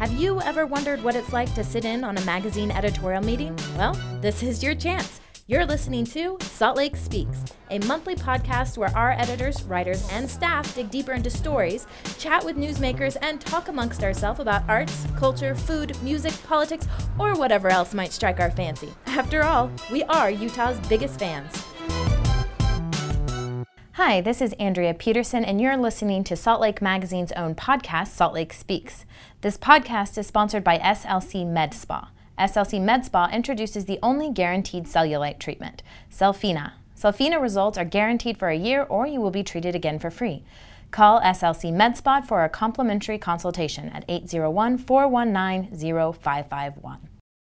Have you ever wondered what it's like to sit in on a magazine editorial meeting? Well, this is your chance. You're listening to Salt Lake Speaks, a monthly podcast where our editors, writers, and staff dig deeper into stories, chat with newsmakers, and talk amongst ourselves about arts, culture, food, music, politics, or whatever else might strike our fancy. After all, we are Utah's biggest fans. Hi, this is Andrea Peterson, and you're listening to Salt Lake Magazine's own podcast, Salt Lake Speaks. This podcast is sponsored by SLC Med Spa. SLC Med Spa introduces the only guaranteed cellulite treatment, Cellfina. Cellfina results are guaranteed for a year or you will be treated again for free. Call SLC Med Spa for a complimentary consultation at 801 419 0551.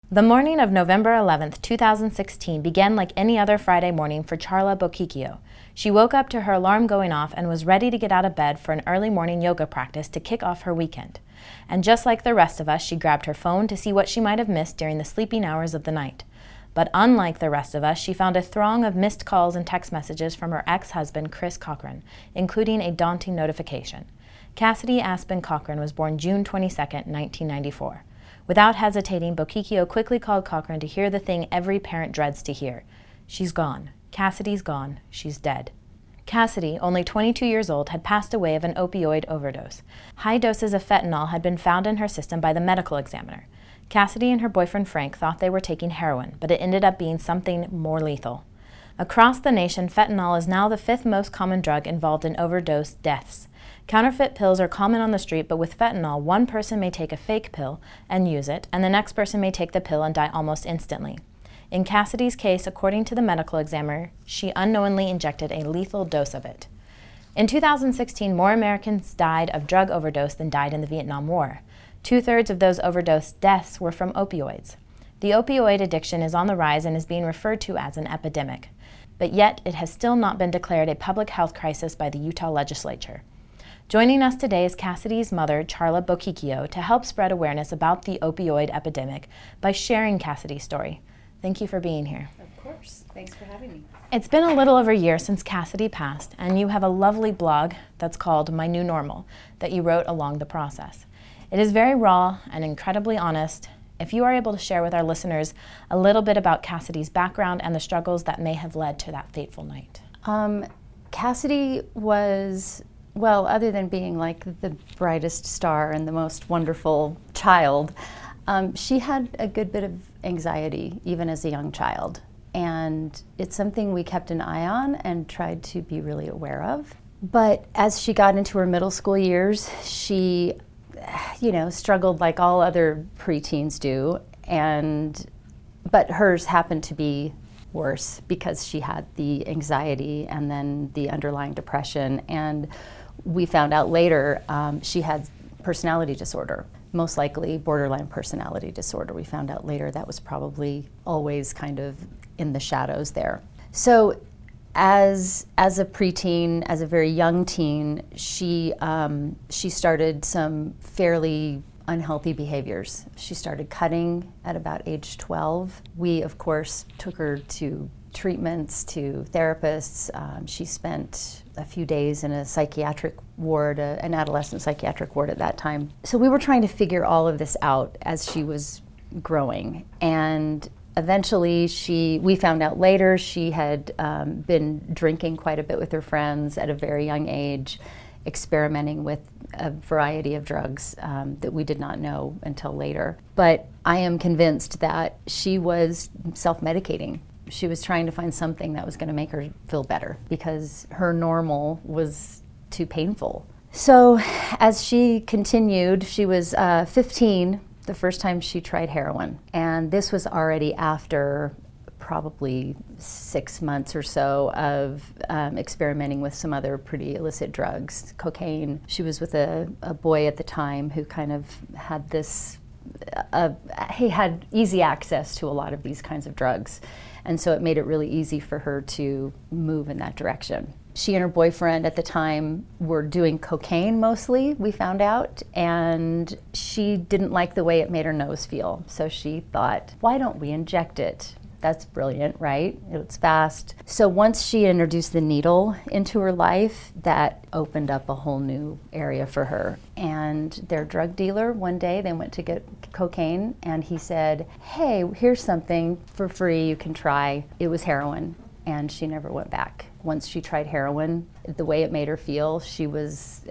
The morning of November 11, 2016 began like any other Friday morning for Charla Bocchicchio. She woke up to her alarm going off and was ready to get out of bed for an early morning yoga practice to kick off her weekend. And just like the rest of us, she grabbed her phone to see what she might have missed during the sleeping hours of the night. But unlike the rest of us, she found a throng of missed calls and text messages from her ex husband, Chris Cochran, including a daunting notification. Cassidy Aspen Cochran was born June 22, 1994. Without hesitating, Bocchicchio quickly called Cochran to hear the thing every parent dreads to hear. She's gone. Cassidy's gone. She's dead. Cassidy, only 22 years old, had passed away of an opioid overdose. High doses of fentanyl had been found in her system by the medical examiner. Cassidy and her boyfriend Frank thought they were taking heroin, but it ended up being something more lethal. Across the nation, fentanyl is now the fifth most common drug involved in overdose deaths. Counterfeit pills are common on the street, but with fentanyl, one person may take a fake pill and use it, and the next person may take the pill and die almost instantly. In Cassidy's case, according to the medical examiner, she unknowingly injected a lethal dose of it. In 2016, more Americans died of drug overdose than died in the Vietnam War. Two thirds of those overdose deaths were from opioids. The opioid addiction is on the rise and is being referred to as an epidemic. But yet, it has still not been declared a public health crisis by the Utah legislature. Joining us today is Cassidy's mother, Charla Bocchicchio, to help spread awareness about the opioid epidemic by sharing Cassidy's story. Thank you for being here. Of course. Thanks for having me. It's been a little over a year since Cassidy passed, and you have a lovely blog that's called My New Normal that you wrote along the process. It is very raw and incredibly honest. If you are able to share with our listeners a little bit about Cassidy's background and the struggles that may have led to that fateful night. Um, Cassidy was well, other than being like the brightest star and the most wonderful child, um, she had a good bit of anxiety even as a young child. And it's something we kept an eye on and tried to be really aware of. But as she got into her middle school years, she, you know, struggled like all other preteens do. And, but hers happened to be worse because she had the anxiety and then the underlying depression. And we found out later um, she had personality disorder, most likely borderline personality disorder. We found out later that was probably always kind of in the shadows there. So, as as a preteen, as a very young teen, she um, she started some fairly unhealthy behaviors. She started cutting at about age 12. We, of course, took her to treatments, to therapists. Um, she spent a few days in a psychiatric ward, a, an adolescent psychiatric ward at that time. So we were trying to figure all of this out as she was growing. And eventually she we found out later she had um, been drinking quite a bit with her friends at a very young age experimenting with a variety of drugs um, that we did not know until later but i am convinced that she was self-medicating she was trying to find something that was going to make her feel better because her normal was too painful. So, as she continued, she was uh, 15 the first time she tried heroin, and this was already after probably six months or so of um, experimenting with some other pretty illicit drugs, cocaine. She was with a, a boy at the time who kind of had this, he had easy access to a lot of these kinds of drugs. And so it made it really easy for her to move in that direction. She and her boyfriend at the time were doing cocaine mostly, we found out, and she didn't like the way it made her nose feel. So she thought, why don't we inject it? That's brilliant, right? It's fast. So once she introduced the needle into her life, that opened up a whole new area for her. And their drug dealer, one day they went to get cocaine, and he said, Hey, here's something for free you can try. It was heroin. And she never went back. Once she tried heroin, the way it made her feel, she was,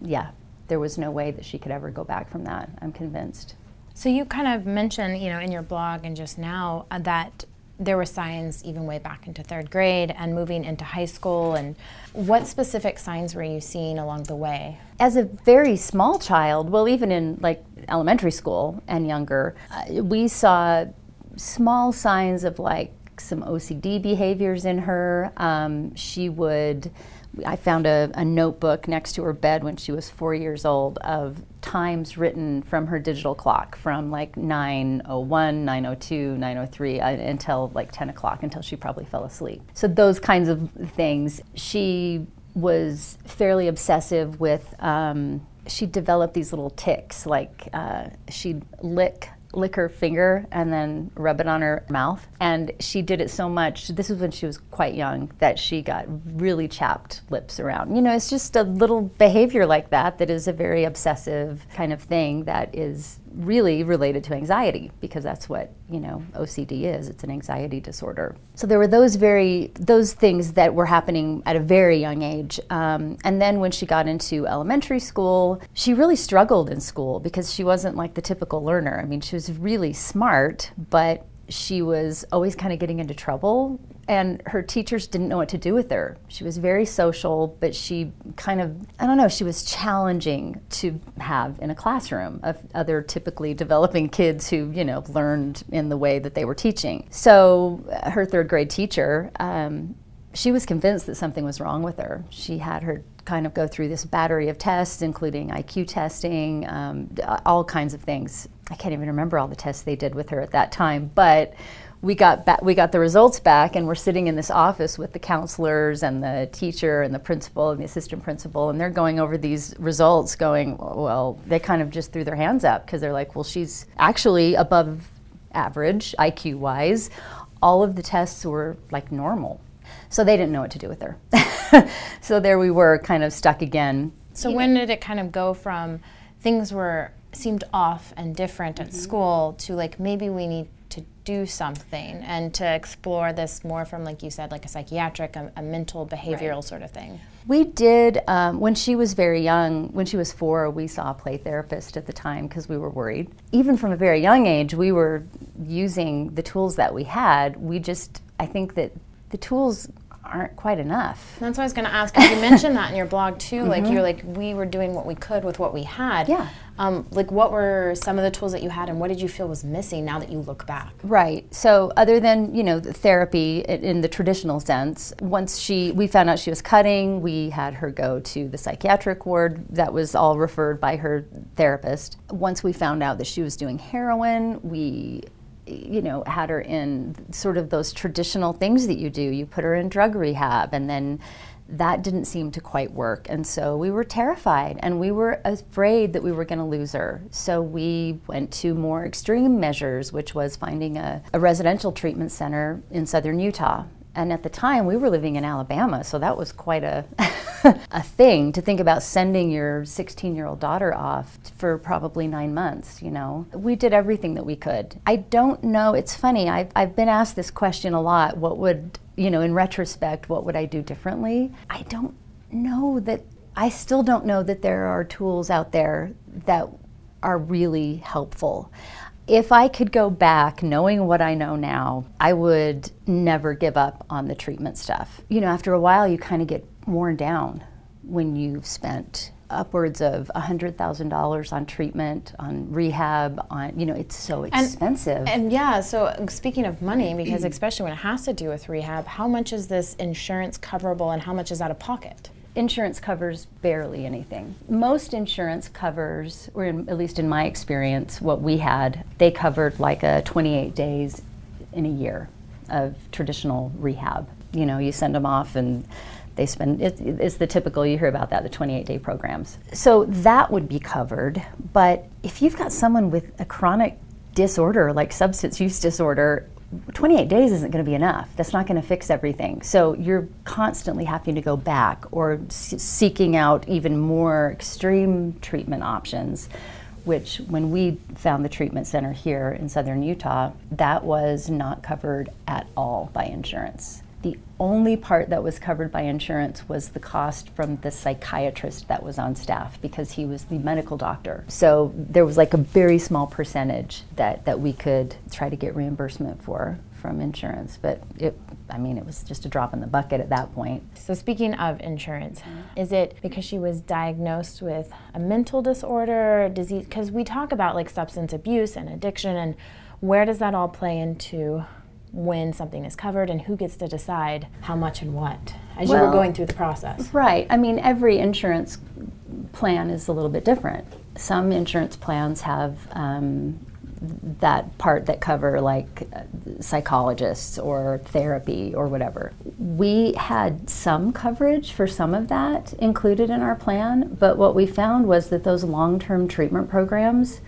yeah, there was no way that she could ever go back from that, I'm convinced. So you kind of mentioned, you know, in your blog and just now uh, that there were signs even way back into third grade and moving into high school. And what specific signs were you seeing along the way? As a very small child, well, even in like elementary school and younger, uh, we saw small signs of like some OCD behaviors in her. Um, she would I found a, a, notebook next to her bed when she was four years old of times written from her digital clock from like 901, 902, 903 uh, until like 10 o'clock until she probably fell asleep. So those kinds of things. She was fairly obsessive with. Um, she developed these little ticks, like uh, she'd lick lick her finger and then rub it on her mouth. And she did it so much, this was when she was quite young, that she got really chapped lips around. You know, it's just a little behavior like that that is a very obsessive kind of thing that is really related to anxiety because that's what you know OCD is. It's an anxiety disorder. So there were those very those things that were happening at a very young age. Um, and then when she got into elementary school, she really struggled in school because she wasn't like the typical learner. I mean, she was really smart, but she was always kind of getting into trouble and her teachers didn't know what to do with her. She was very social, but she kind of, I don't know, she was challenging to have in a classroom of other typically developing kids who, you know, learned in the way that they were teaching. So uh, her third grade teacher, um, she was convinced that something was wrong with her. She had her kind of go through this battery of tests, including IQ testing, um, all kinds of things. I can't even remember all the tests they did with her at that time, but we got ba- we got the results back, and we're sitting in this office with the counselors and the teacher and the principal and the assistant principal, and they're going over these results, going, well, they kind of just threw their hands up because they're like, well, she's actually above average IQ wise. All of the tests were like normal, so they didn't know what to do with her. so there we were, kind of stuck again. So when did it kind of go from things were seemed off and different at mm-hmm. school to like maybe we need do something and to explore this more from, like you said, like a psychiatric, a, a mental, behavioral right. sort of thing? We did, um, when she was very young, when she was four, we saw a play therapist at the time because we were worried. Even from a very young age, we were using the tools that we had. We just, I think that the tools aren't quite enough. That's what I was going to ask. You mentioned that in your blog too. Mm-hmm. Like you're like we were doing what we could with what we had. Yeah. Um, like what were some of the tools that you had, and what did you feel was missing now that you look back? Right. So other than you know the therapy in the traditional sense, once she we found out she was cutting, we had her go to the psychiatric ward. That was all referred by her therapist. Once we found out that she was doing heroin, we you know, had her in sort of those traditional things that you do. You put her in drug rehab, and then that didn't seem to quite work. And so we were terrified and we were afraid that we were going to lose her. So we went to more extreme measures, which was finding a, a residential treatment center in southern Utah and at the time we were living in Alabama, so that was quite a a thing to think about sending your 16-year-old daughter off for probably 9 months, you know. We did everything that we could. I don't know, it's funny. I've I've been asked this question a lot, what would, you know, in retrospect, what would I do differently? I don't know that I still don't know that there are tools out there that are really helpful if I could go back knowing what I know now, I would never give up on the treatment stuff. You know, after a while, you kind of get worn down when you've spent upwards of $100,000 on treatment, on rehab, on, you know, it's so expensive. And, and, yeah, so um, speaking of money, because especially when it has to do with rehab, how much is this insurance coverable and how much is out of pocket? Insurance covers barely anything. Most insurance covers, or in, at least in my experience, what we had, they covered like a 28 days in a year of traditional rehab. You know, you send them off and they spend it, it's the typical you hear about that the 28 day programs so that would be covered but if you've got someone with a chronic disorder like substance use disorder 28 days isn't going to be enough. That's not going to fix everything. So you're constantly having to go back or seeking out even more extreme treatment options. Which, when we found the treatment center here in southern Utah, that was not covered at all by insurance. The only part that was covered by insurance was the cost from the psychiatrist that was on staff because he was the medical doctor. So there was like a very small percentage that, that we could try to get reimbursement for from insurance. But it, I mean, it was just a drop in the bucket at that point. So, speaking of insurance, mm-hmm. is it because she was diagnosed with a mental disorder, disease? Because we talk about like substance abuse and addiction, and where does that all play into when something is covered and who gets to decide how much and what as you were going through the process? Right. I mean, every insurance plan is a little bit different. Some insurance plans have um, that part that cover like uh, psychologists or therapy or whatever. We had some coverage for some of that included in our plan, but what we found was that those long-term treatment programs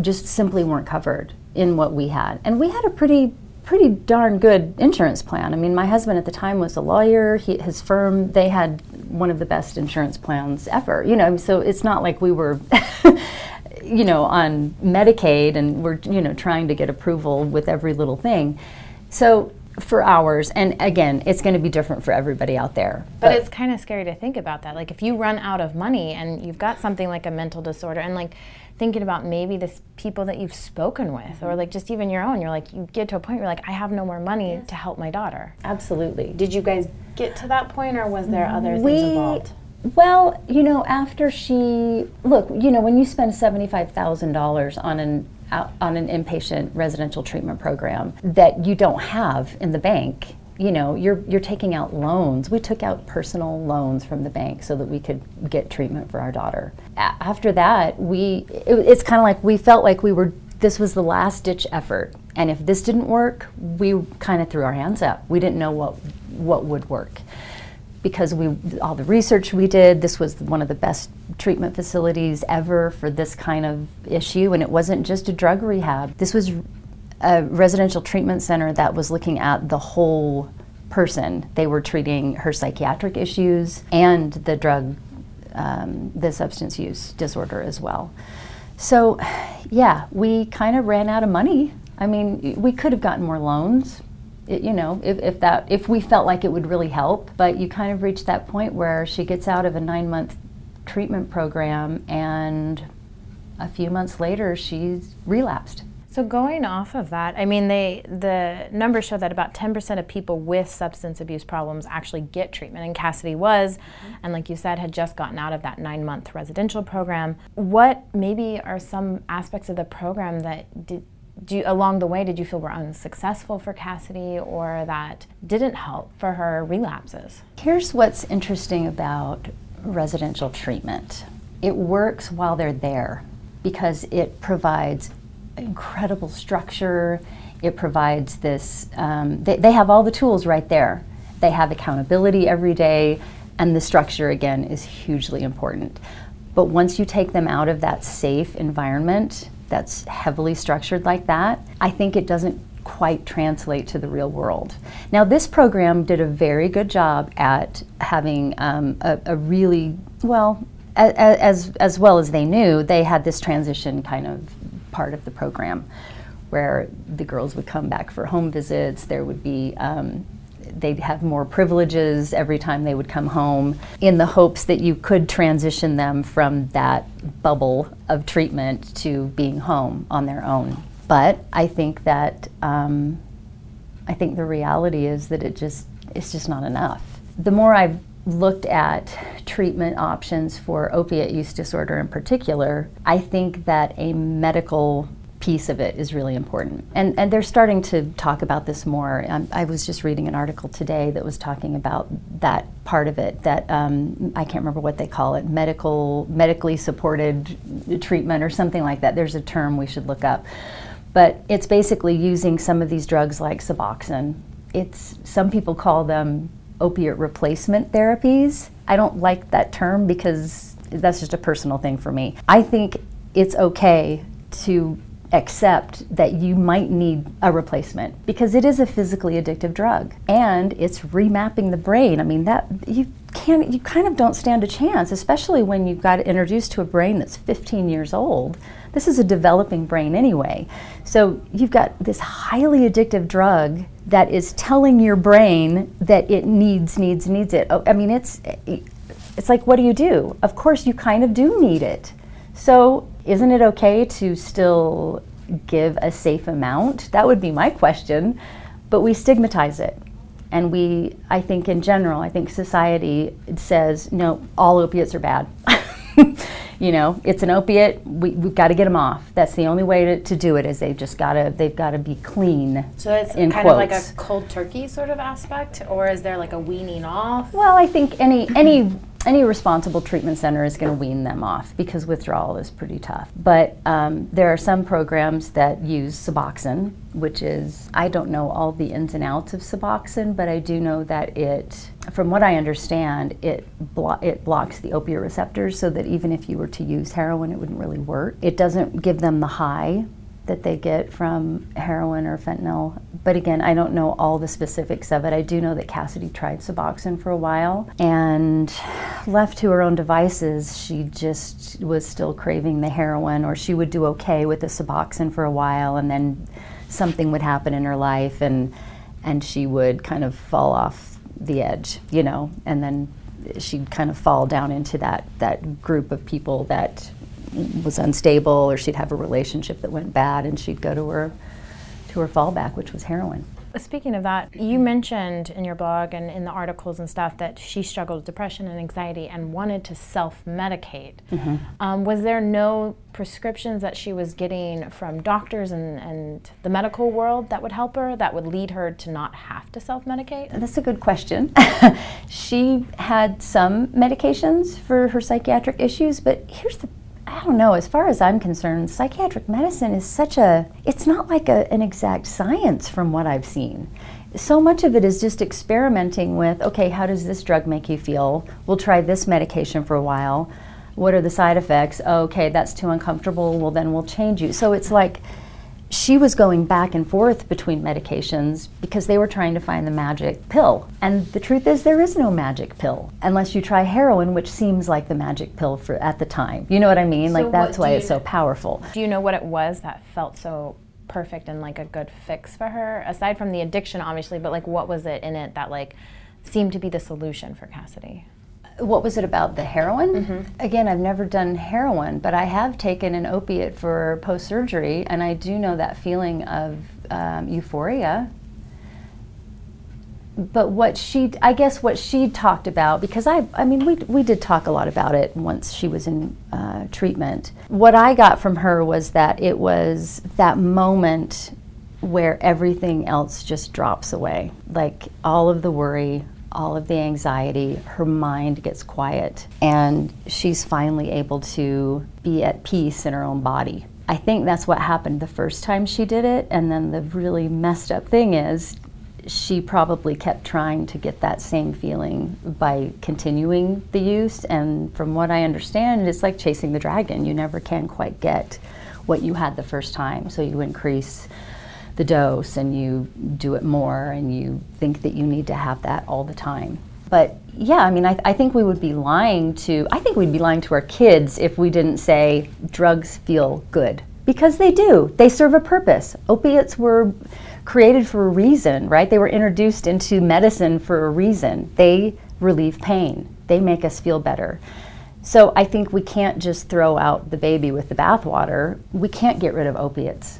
just simply weren't covered in what we had. And we had a pretty pretty darn good insurance plan. I mean, my husband at the time was a lawyer. He, his firm, they had one of the best insurance plans ever. You know, so it's not like we were, you know, on Medicaid and we're, you know, trying to get approval with every little thing. So for ours, and again, it's going to be different for everybody out there. But it's kind of scary to think about that. Like if you run out of money and you've got something like a mental disorder and like thinking about maybe this people that you've spoken with or mm-hmm. like just even your own, you're like you get to a point where you're like I have no more money to help my daughter. absolutely. Did you guys get to that point or was there other things involved? well you know after she look you know when you spend $75000 on an uh, on an inpatient residential treatment program that you don't have in the bank you know you're you're taking out loans. We took out personal loans from the bank so that we could get treatment for our daughter. A- after that we it, it's kind of like we felt like we were this was the last ditch effort. And if this didn't work we kind of threw our hands up. We didn't know what what would work. Because we all the research we did this was one of the best treatment facilities ever for this kind of issue. And it wasn't just a drug rehab. This was a residential treatment center that was looking at the whole person. They were treating her psychiatric issues and the drug um, the substance use disorder as well. So yeah we kind of ran out of money. I mean we could have gotten more loans you know, if, if that if we felt like it would really help, but you kind of reach that point where she gets out of a nine month treatment program, and a few months later she's relapsed. So going off of that, I mean, they the numbers show that about 10% of people with substance abuse problems actually get treatment, and Cassidy was, mm-hmm. and like you said, had just gotten out of that nine-month residential program. What maybe are some aspects of the program that did do you, along the way did you feel were unsuccessful for Cassidy, or that didn't help for her relapses? Here's what's interesting about residential treatment it works while they're there because it provides incredible structure. It provides this, um, they, they have all the tools right there. They have accountability every day, and the structure, again, is hugely important. But once you take them out of that safe environment that's heavily structured like that, I think it doesn't quite translate to the real world. Now, this program did a very good job at having um, a, a really, well, as, as well as they knew, they had this transition kind of part of the program where the girls would come back for home visits. There would be, um, they'd have more privileges every time they would come home in the hopes that you could transition them from that bubble of treatment to being home on their own. But I think that um, I think the reality is that it just it's just not enough. The more I've looked at treatment options for opiate use disorder in particular, I think that a medical piece of it is really important. And, and they're starting to talk about this more. Um, I was just reading an article today that was talking about that part of it, that um, I can't remember what they call it, medical, medically supported treatment or something like that. There's a term we should look up. But it's basically using some of these drugs like Suboxone. It's, some people call them opiate replacement therapies. I don't like that term because that's just a personal thing for me. I think it's okay to accept that you might need a replacement because it is a physically addictive drug and it's remapping the brain. I mean that you can you kind of don't stand a chance, especially when you've got introduced to a brain that's 15 years old. This is a developing brain anyway. So you've got this highly addictive drug that is telling your brain that it needs needs needs it. Oh, I mean it's it's like what do you do? Of course you kind of do need it. So isn't it okay to still give a safe amount? That would be my question. But we stigmatize it. And we, I think in general, I think society says, no, all opiates are bad. you know, it's an opiate. We, we've got to get them off. That's the only way to, to do it. Is they've just got to they've got to be clean. So it's kind quotes. of like a cold turkey sort of aspect, or is there like a weaning off? Well, I think any any any responsible treatment center is going to wean them off because withdrawal is pretty tough. But um, there are some programs that use Suboxone, which is, I don't know all the ins and outs of Suboxone, but I do know that it, from what I understand, it, blo- it blocks the opioid receptors so that even if you were to use heroin, it wouldn't really work. It doesn't give them the high that they get from heroin or fentanyl. But again, I don't know all the specifics of it. I do know that Cassidy tried Suboxone for a while and left to her own devices, she just was still craving the heroin, or she would do okay with the Suboxone for a while, and then something would happen in her life, and and she would kind of fall off the edge, you know, and then she'd kind of fall down into that that group of people that was unstable or she'd have a relationship that went bad and she'd go to her to her fallback which was heroin speaking of that you mentioned in your blog and in the articles and stuff that she struggled with depression and anxiety and wanted to self-medicate. Mm-hmm. um, was there no prescriptions that she was getting from doctors and, and the medical world that would help her that would lead her to not have to self-medicate? That's a good question. She had some medications for her psychiatric issues but here's the I don't know, as far as I'm concerned, psychiatric medicine is such a, it's not like a, an exact science from what I've seen. So much of it is just experimenting with, okay, how does this drug make you feel? We'll try this medication for a while. What are the side effects? okay, that's too uncomfortable. Well, then we'll change you. So it's like, she was going back and forth between medications because they were trying to find the magic pill. And the truth is, there is no magic pill unless you try heroin, which seems like the magic pill for at the time. You know what I mean? So like that's why it's so powerful. Do you know what it was that felt so perfect and like a good fix for her? Aside from the addiction, obviously, but like what was it in it that like seemed to be the solution for Cassidy? What was it about the heroin? Mm-hmm. Again, I've never done heroin, but I have taken an opiate for post surgery, and I do know that feeling of um, euphoria. But what she, I guess, what she talked about, because I, I mean, we we did talk a lot about it once she was in uh, treatment. What I got from her was that it was that moment where everything else just drops away, like all of the worry, all of the anxiety, her mind gets quiet, and she's finally able to be at peace in her own body. I think that's what happened the first time she did it, and then the really messed up thing is she probably kept trying to get that same feeling by continuing the use. And from what I understand, it's like chasing the dragon. You never can quite get what you had the first time, so you increase the dose and you do it more and you think that you need to have that all the time. But yeah, I mean, I, I, think we would be lying to, I think we'd be lying to our kids if we didn't say drugs feel good. Because they do. They serve a purpose. Opiates were created for a reason, right? They were introduced into medicine for a reason. They relieve pain, they make us feel better. So I think we can't just throw out the baby with the bathwater. We can't get rid of opiates.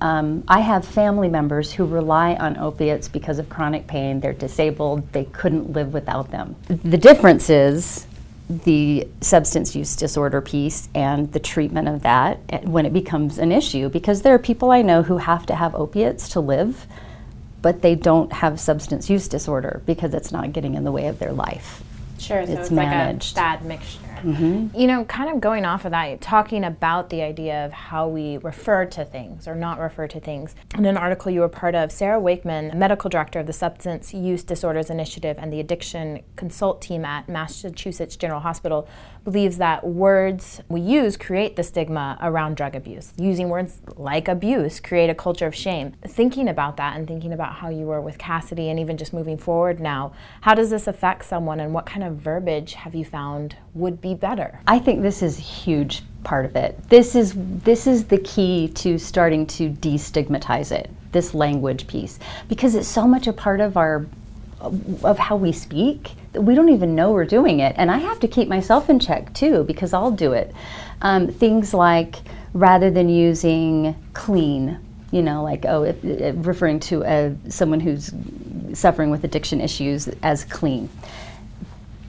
Um, I have family members who rely on opiates because of chronic pain. They're disabled, they couldn't live without them. The difference is the substance use disorder piece and the treatment of that eh, when it becomes an issue because there are people I know who have to have opiates to live, but they don't have substance use disorder because it's not getting in the way of their life. Sure, so it's, it's managed. like a bad mixture. Mm-hmm. You know, kind of going off of that, talking about the idea of how we refer to things or not refer to things. In an article you were part of, Sarah Wakeman, medical director of the Substance Use Disorders Initiative and the Addiction Consult team at Massachusetts General Hospital, believes that words we use create the stigma around drug abuse. Using words like abuse create a culture of shame. Thinking about that and thinking about how you were with Cassidy and even just moving forward now, how does this affect someone and what kind of verbiage have you found would be better? I think this is a huge part of it. This is this is the key to starting to destigmatize it. This language piece because it's so much a part of our of how we speak that we don't even know we're doing it and i have to keep myself in check too because i'll do it um, things like rather than using clean you know like oh it, it, referring to a, someone who's suffering with addiction issues as clean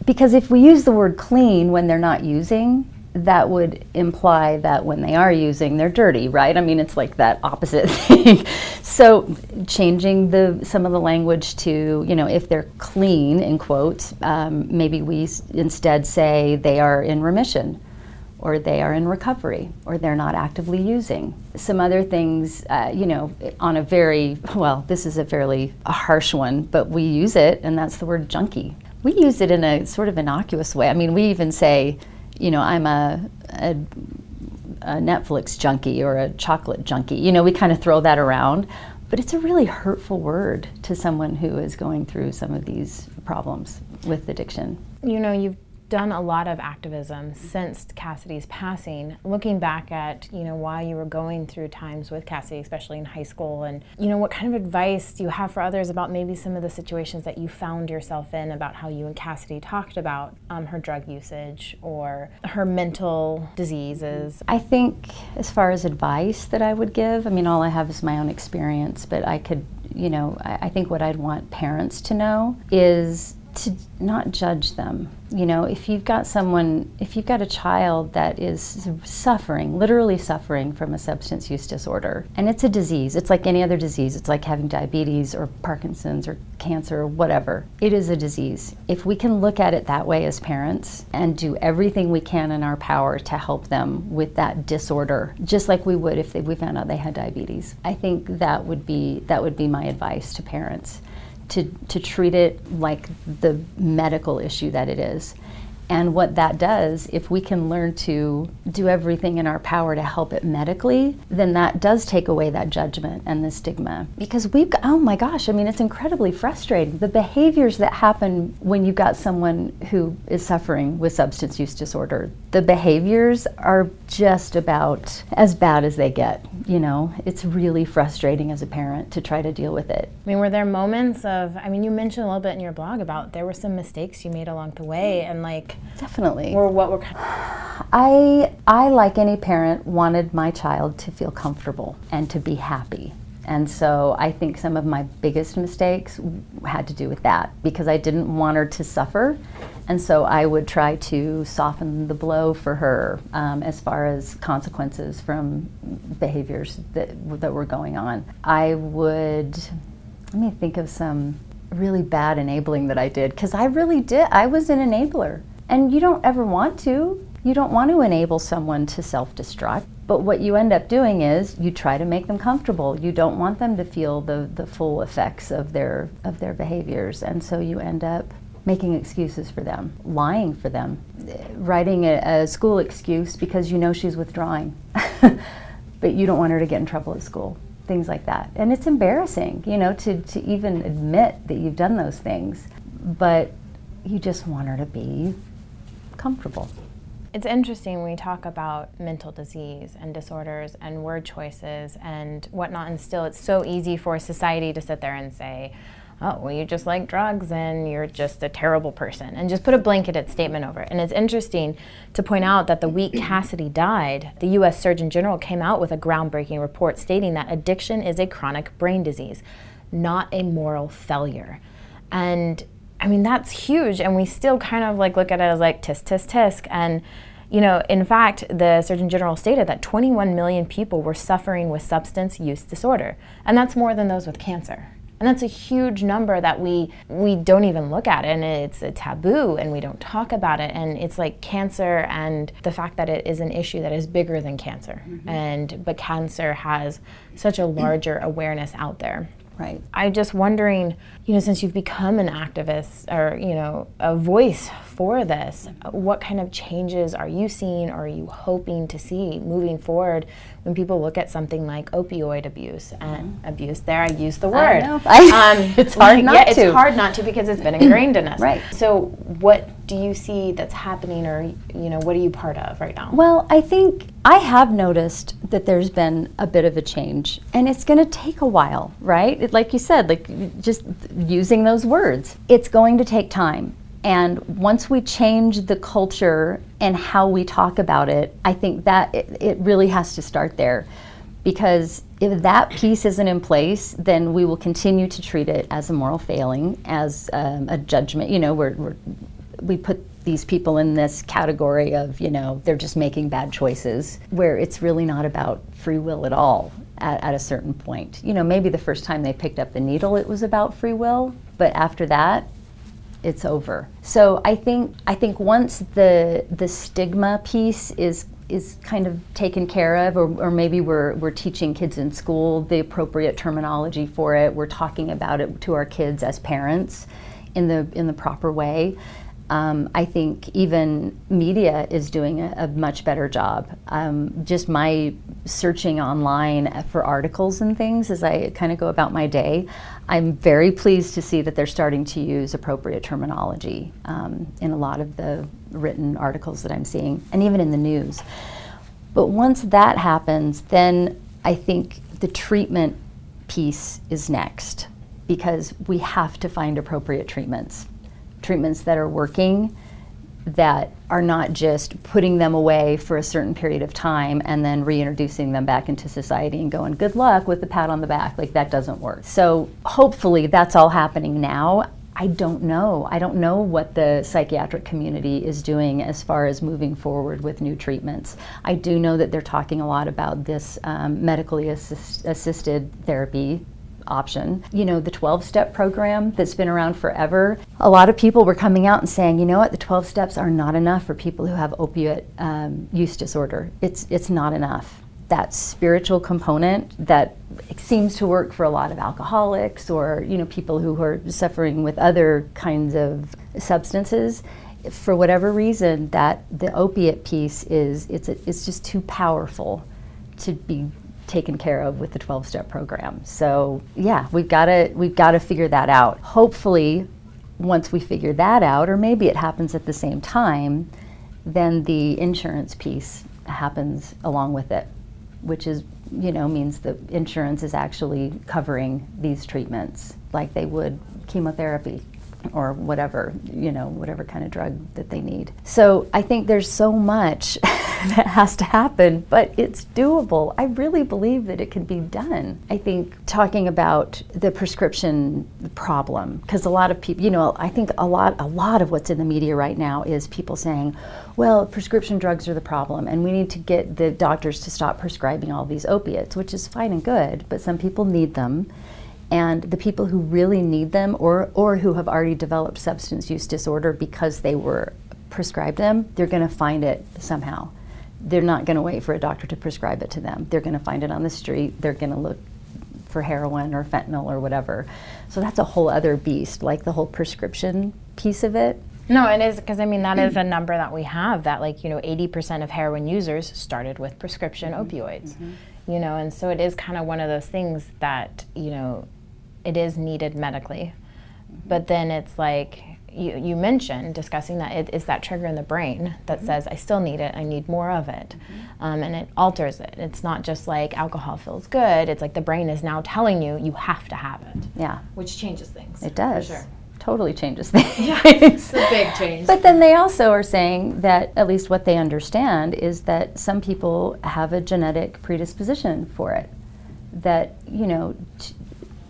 because if we use the word clean when they're not using that would imply that when they are using, they're dirty, right? I mean, it's like that opposite thing. so, changing the some of the language to, you know, if they're clean in quotes, um, maybe we instead say they are in remission, or they are in recovery, or they're not actively using. Some other things, uh, you know, on a very well, this is a fairly harsh one, but we use it, and that's the word junkie. We use it in a sort of innocuous way. I mean, we even say you know, I'm a, a, a Netflix junkie or a chocolate junkie. You know, we kind of throw that around, but it's a really hurtful word to someone who is going through some of these problems with addiction. You know, you've done a lot of activism since Cassidy's passing. Looking back at, you know, why you were going through times with Cassidy, especially in high school, and, you know, what kind of advice do you have for others about maybe some of the situations that you found yourself in about how you and Cassidy talked about um, her drug usage or her mental diseases? I think, as far as advice that I would give, I mean, all I have is my own experience, but I could, you know, I, I think what I'd want parents to know is to not judge them. You know, if you've got someone, if you've got a child that is suffering, literally suffering from a substance use disorder, and it's a disease, it's like any other disease, it's like having diabetes or Parkinson's or cancer or whatever. It is a disease. If we can look at it that way as parents and do everything we can in our power to help them with that disorder, just like we would if they, we found out they had diabetes, I think that would be that would be my advice to parents to, to treat it like the medical issue that it is. And what that does, if we can learn to do everything in our power to help it medically, then that does take away that judgment and the stigma. Because we've got, oh my gosh, I mean, it's incredibly frustrating. The behaviors that happen when you've got someone who is suffering with substance use disorder, the behaviors are just about as bad as they get. You know, it's really frustrating as a parent to try to deal with it. I mean, were there moments of, I mean, you mentioned a little bit in your blog about there were some mistakes you made along the way and like, Definitely. Or what were I I like any parent wanted my child to feel comfortable and to be happy. And so I think some of my biggest mistakes had to do with that because I didn't want her to suffer. And so I would try to soften the blow for her um, as far as consequences from behaviors that, that were going on. I would, let me think of some really bad enabling that I did because I really did. I was an enabler. And you don't ever want to. You don't want to enable someone to self destruct. But what you end up doing is you try to make them comfortable. You don't want them to feel the, the full effects of their, of their behaviors. And so you end up making excuses for them, lying for them, writing a, a school excuse because you know she's withdrawing, but you don't want her to get in trouble at school. Things like that. And it's embarrassing, you know, to, to even admit that you've done those things. But you just want her to be comfortable. It's interesting when we talk about mental disease and disorders and word choices and whatnot, and still it's so easy for society to sit there and say, oh, well, you just like drugs and you're just a terrible person, and just put a blanketed statement over it. And it's interesting to point out that the week Cassidy died, the U.S. Surgeon General came out with a groundbreaking report stating that addiction is a chronic brain disease, not a moral failure. And I mean, that's huge. And we still kind of like look at it as like tisk, tisk, tisk. And, you know, in fact, the Surgeon General stated that 21 million people were suffering with substance use disorder. And that's more than those with cancer. and that's a huge number that we we don't even look at and it's a taboo and we don't talk about it and it's like cancer and the fact that it is an issue that is bigger than cancer mm-hmm. and but cancer has such a larger awareness out there Right. I'm just wondering, you know, since you've become an activist or, you know, a voice for this, what kind of changes are you seeing or are you hoping to see moving forward when people look at something like opioid abuse and mm-hmm. abuse? There, I use the word. I know. um, it's hard not yeah, to. it's hard not to because it's been ingrained in us. Right. So, what do you see that's happening or you know what are you part of right now? Well i think i have noticed that there's been a bit of a change and it's going to take a while right? It, like you said like just using those words it's going to take time. And once we change the culture and how we talk about it i think that it, it really has to start there. Because if that piece isn't in place, then we will continue to treat it as a moral failing, as um, a judgment. You know, we're, we're we put these people in this category of, you know, they're just making bad choices, where it's really not about free will at all at, at, a certain point. You know, maybe the first time they picked up the needle, it was about free will, but after that, it's over. So I think I think once the the stigma piece is is kind of taken care of, or, or maybe we're, we're teaching kids in school the appropriate terminology for it. We're talking about it to our kids as parents in the in the proper way. Um, I think even media is doing a, a much better job. Um, just my searching online for articles and things as I kind of go about my day, I'm very pleased to see that they're starting to use appropriate terminology um, in a lot of the written articles that I'm seeing, and even in the news. But once that happens, then I think the treatment piece is next because we have to find appropriate treatments treatments that are working that are not just putting them away for a certain period of time and then reintroducing them back into society and going, good luck with the pat on the back. Like, that doesn't work. So, hopefully, that's all happening now. I don't know. I don't know what the psychiatric community is doing as far as moving forward with new treatments. I do know that they're talking a lot about this um, medically assist- assisted therapy option. You know, the 12 step program that's been around forever, a lot of people were coming out and saying, you know what, the 12 steps are not enough for people who have opiate um, use disorder. It's, it's not enough. That spiritual component that seems to work for a lot of alcoholics or you know people who are suffering with other kinds of substances for whatever reason that the opiate piece is it's a, it's just too powerful to be taken care of with the 12 step program. So, yeah, we've got to we've got to figure that out. Hopefully, once we figure that out or maybe it happens at the same time, then the insurance piece happens along with it, which is, you know, means that insurance is actually covering these treatments like they would chemotherapy or whatever, you know, whatever kind of drug that they need. So I think there's so much that has to happen, but it's doable. I really believe that it can be done. I think talking about the prescription problem, because a lot of people, you know, I think a lot, a lot of what's in the media right now is people saying, well, prescription drugs are the problem, and we need to get the doctors to stop prescribing all these opiates, which is fine and good, but some people need them and the people who really need them or, or who have already developed substance use disorder because they were prescribed them, they're going to find it somehow. They're not going to wait for a doctor to prescribe it to them. They're going to find it on the street. They're going to look for heroin or fentanyl or whatever. So that's a whole other beast, like the whole prescription piece of it. No, it is because I mean that is a number that we have that like you know 80% of heroin users started with prescription mm-hmm. opioids. Mm-hmm. You know, and so it is kind of one of those things that, you know, it is needed medically. But then it's like you, you mentioned discussing that it is that trigger in the brain that mm-hmm. says, I still need it, I need more of it. Mm-hmm. Um, and it alters it. It's not just like alcohol feels good, it's like the brain is now telling you you have to have it. Yeah. Which changes things. It does. sure. Totally changes things. Yeah, it's a big change. but then they also are saying that, at least what they understand, is that some people have a genetic predisposition for it. That, you know, t-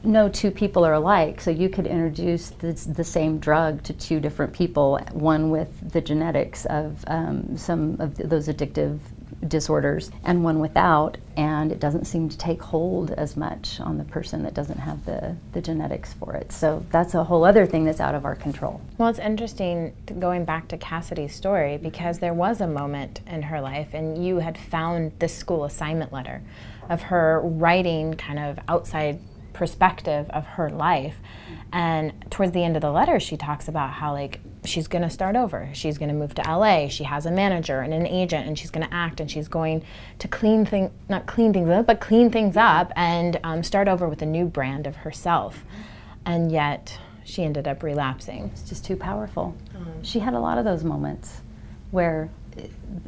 no two people are alike, so you could introduce the, same drug to two different people, one with the genetics of um, some of those addictive disorders and one without, and it doesn't seem to take hold as much on the person that doesn't have the, the genetics for it. So that's a whole other thing that's out of our control. Well, it's interesting going back to Cassidy's story because there was a moment in her life, and you had found this school assignment letter of her writing kind of outside perspective of her life. And towards the end of the letter, she talks about how, like, she's going to start over. She's going to move to LA. She has a manager and an agent, and she's going to act and she's going to clean things, not clean things up, but clean things up and um, start over with a new brand of herself. And yet, she ended up relapsing. It's just too powerful. Um, she had a lot of those moments where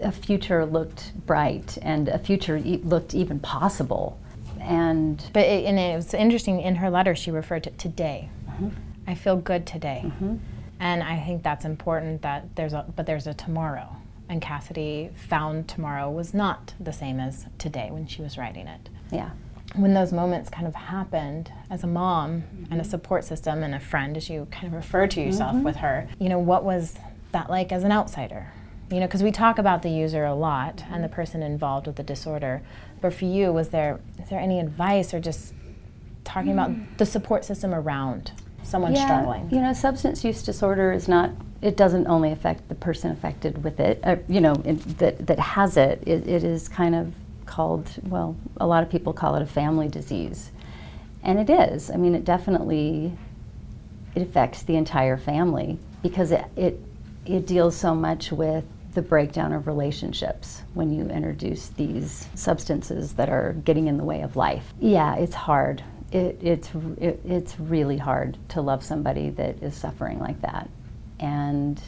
a future looked bright and a future e- looked even possible. And but it, and it was interesting in her letter she referred to today. Mm-hmm. I feel good today. Mm-hmm. And I think that's important that there's a but there's a tomorrow. And Cassidy found tomorrow was not the same as today when she was writing it. Yeah. When those moments kind of happened as a mom mm-hmm. and a support system and a friend, as you kind of refer to yourself mm-hmm. with her, you know, what was that like as an outsider? You know, because we talk about the user a lot and the person involved with the disorder. But for you, was there is there any advice or just talking mm. about the support system around someone yeah, struggling? You know, substance use disorder is not. It doesn't only affect the person affected with it. Uh, you know, it, that that has it, it. It is kind of called. Well, a lot of people call it a family disease, and it is. I mean, it definitely it affects the entire family because it it it deals so much with the breakdown of relationships when you introduce these substances that are getting in the way of life. Yeah, it's hard it, it's, it, it's really hard to love somebody that is suffering like that. And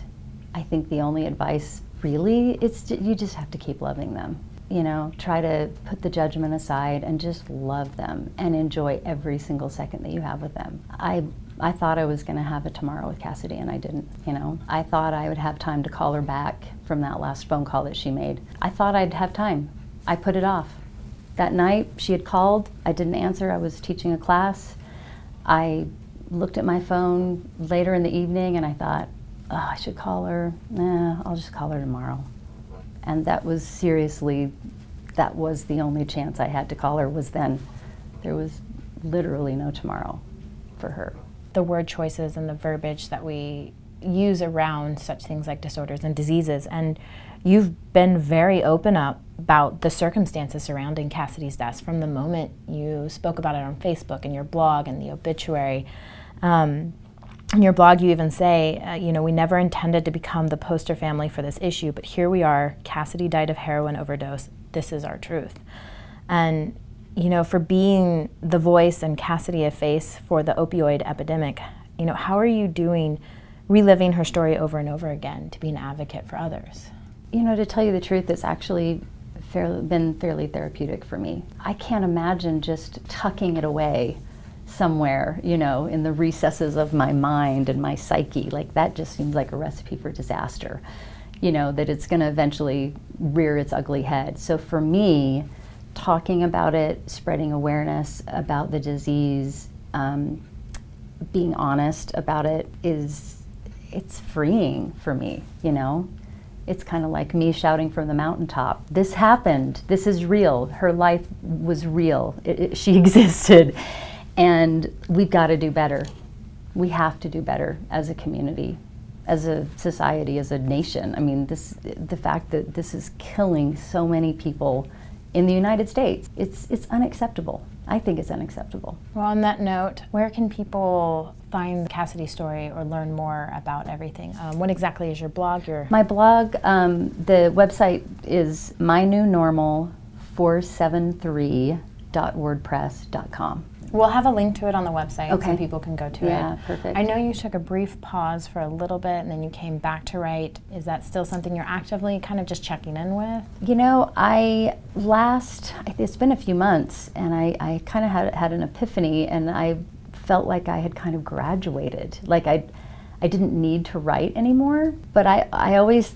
I think the only advice really is you just have to keep loving them. You know, try to put the judgment aside and just love them and enjoy every single second that you have with them. I I thought I was going to have a tomorrow with Cassidy and I didn't, you know. I thought I would have time to call her back from that last phone call that she made. I thought I'd have time. I put it off. That night, she had called. I didn't answer. I was teaching a class. I looked at my phone later in the evening and I thought, oh, I should call her. Nah, I'll just call her tomorrow. And that was seriously, that was the only chance I had to call her was then. There was literally no tomorrow for her. The word choices and the verbiage that we use around such things like disorders and diseases. And you've been very open up about the circumstances surrounding Cassidy's death from the moment you spoke about it on Facebook and your blog and the obituary. Um, in your blog, you even say, uh, you know, we never intended to become the poster family for this issue, but here we are. Cassidy died of heroin overdose. This is our truth. And, you know, for being the voice and Cassidy a face for the opioid epidemic, you know, how are you doing reliving her story over and over again to be an advocate for others? You know, to tell you the truth, it's actually fairly, been fairly therapeutic for me. I can't imagine just tucking it away somewhere, you know, in the recesses of my mind and my psyche. Like that just seems like a recipe for disaster, you know, that it's going to eventually rear its ugly head. So for me, talking about it, spreading awareness about the disease, um, being honest about it is it's freeing for me, you know? It's kind of like me shouting from the mountaintop this happened. This is real. Her life was real. It, it, she existed. And we've got to do better. We have to do better as a community as a society as a nation. I mean this the fact that this is killing so many people in the united states it's it's unacceptable i think it's unacceptable well on that note where can people find Cassidy's story or learn more about everything? Um, what exactly is your blog? Your My blog, um, the website is mynewnormal473.wordpress.com. We'll have a link to it on the website okay. so people can go to yeah, it. Yeah, perfect. I know you took a brief pause for a little bit and then you came back to write. Is that still something you're actively kind of just checking in with? You know, I last, it's been a few months and I, I kind of had, had an epiphany and I felt like I had kind of graduated. Like I, I didn't need to write anymore. But I, I always,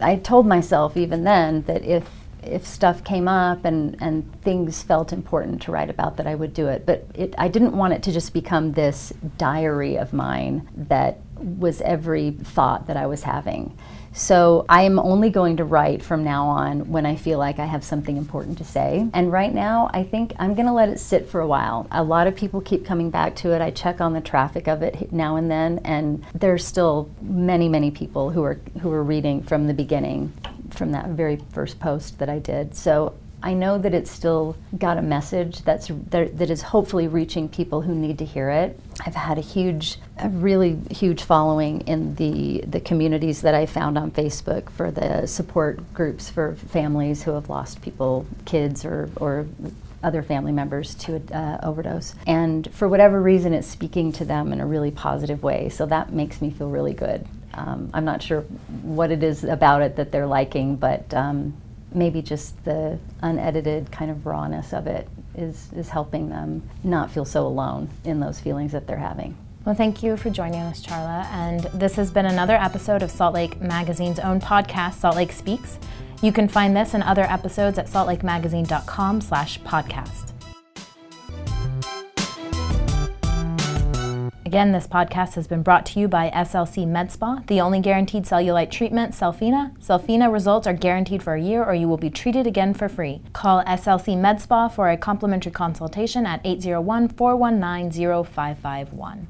I told myself even then that if if stuff came up and, and things felt important to write about that I would do it. But it, I didn't want it to just become this diary of mine that was every thought that I was having. So I am only going to write from now on when I feel like I have something important to say. And right now, I think I'm going to let it sit for a while. A lot of people keep coming back to it. I check on the traffic of it now and then, and there's still many, many people who are who are reading from the beginning, from that very first post that I did. So I know that it's still got a message that's that, that is hopefully reaching people who need to hear it. I've had a huge, a really huge following in the the communities that I found on Facebook for the support groups for families who have lost people, kids, or or other family members to uh, overdose. And for whatever reason, it's speaking to them in a really positive way. So that makes me feel really good. Um, I'm not sure what it is about it that they're liking, but um, maybe just the unedited kind of rawness of it is, is helping them not feel so alone in those feelings that they're having. Well, thank you for joining us, Charla. And this has been another episode of Salt Lake Magazine's own podcast, Salt Lake Speaks. You can find this and other episodes at saltlakemagazine.com slash podcast. Again, this podcast has been brought to you by SLC MedSpa, the only guaranteed cellulite treatment, Cellfina. Cellfina results are guaranteed for a year or you will be treated again for free. Call SLC MedSpa for a complimentary consultation at 801 419 0551.